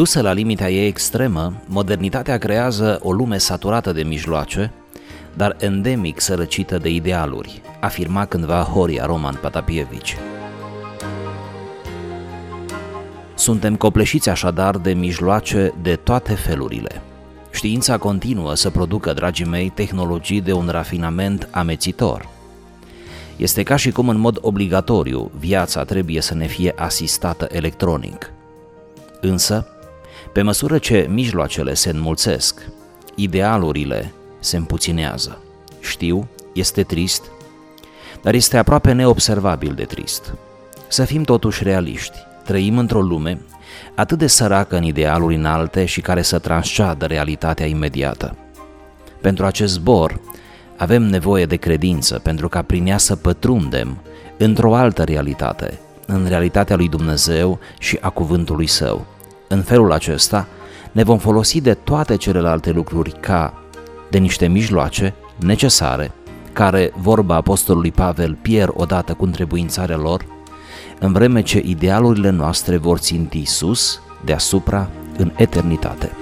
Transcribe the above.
Dusă la limita ei extremă, modernitatea creează o lume saturată de mijloace, dar endemic sărăcită de idealuri, afirma cândva Horia Roman Patapievici. Suntem copleșiți așadar de mijloace de toate felurile. Știința continuă să producă, dragii mei, tehnologii de un rafinament amețitor. Este ca și cum în mod obligatoriu viața trebuie să ne fie asistată electronic. Însă, pe măsură ce mijloacele se înmulțesc, idealurile se împuținează. Știu, este trist, dar este aproape neobservabil de trist. Să fim totuși realiști. Trăim într-o lume atât de săracă în idealuri înalte și care să transceadă realitatea imediată. Pentru acest zbor avem nevoie de credință pentru ca prin ea să pătrundem într-o altă realitate, în realitatea lui Dumnezeu și a cuvântului său. În felul acesta ne vom folosi de toate celelalte lucruri ca de niște mijloace necesare, care, vorba apostolului Pavel, pierd odată cu întrebuințarea lor, în vreme ce idealurile noastre vor ținti sus, deasupra, în eternitate.